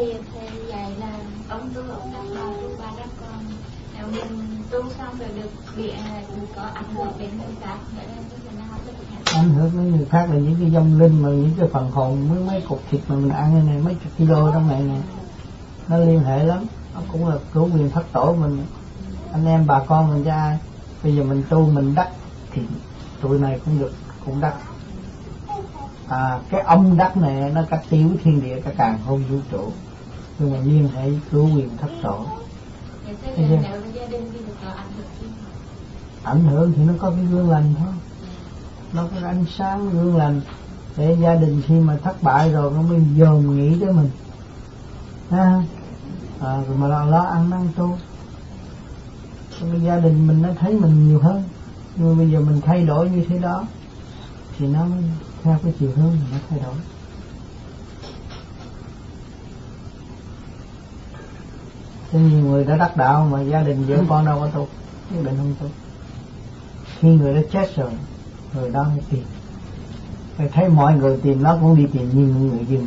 thầy thầy dạy là ông tu ông đắc bà tu bà đắc con nếu mình tu xong rồi được bị à, có ảnh hưởng đến người khác nghĩa là ảnh hưởng đến người khác là những cái dông linh mà những cái phần hồn mấy mấy cục thịt mà mình ăn này mấy chục kilo trong này nè. Nó liên hệ lắm. Nó cũng là cứu quyền thất tổ mình. Anh em bà con mình ra bây giờ mình tu mình đắc thì tụi này cũng được cũng đắc. À, cái ông đắc này nó cách tiểu thiên địa cả càng không vũ trụ nhưng mà liên hệ cứu quyền thất tổ. Thế ảnh hưởng thì nó có cái gương lành thôi. Nó có ánh sáng gương lành. Để gia đình khi mà thất bại rồi nó mới dồn nghĩ tới mình. Ha à, rồi mà lo, lo ăn năn tu. Cái gia đình mình nó thấy mình nhiều hơn. Nhưng mà bây giờ mình thay đổi như thế đó thì nó mới theo cái chiều hướng nó thay đổi Thế nhiều người đã đắc đạo mà gia đình vợ con đâu có tu nhất định không tu khi người đó chết rồi người đó mới tìm. Phải thấy mọi người tìm nó cũng đi tìm như người dưng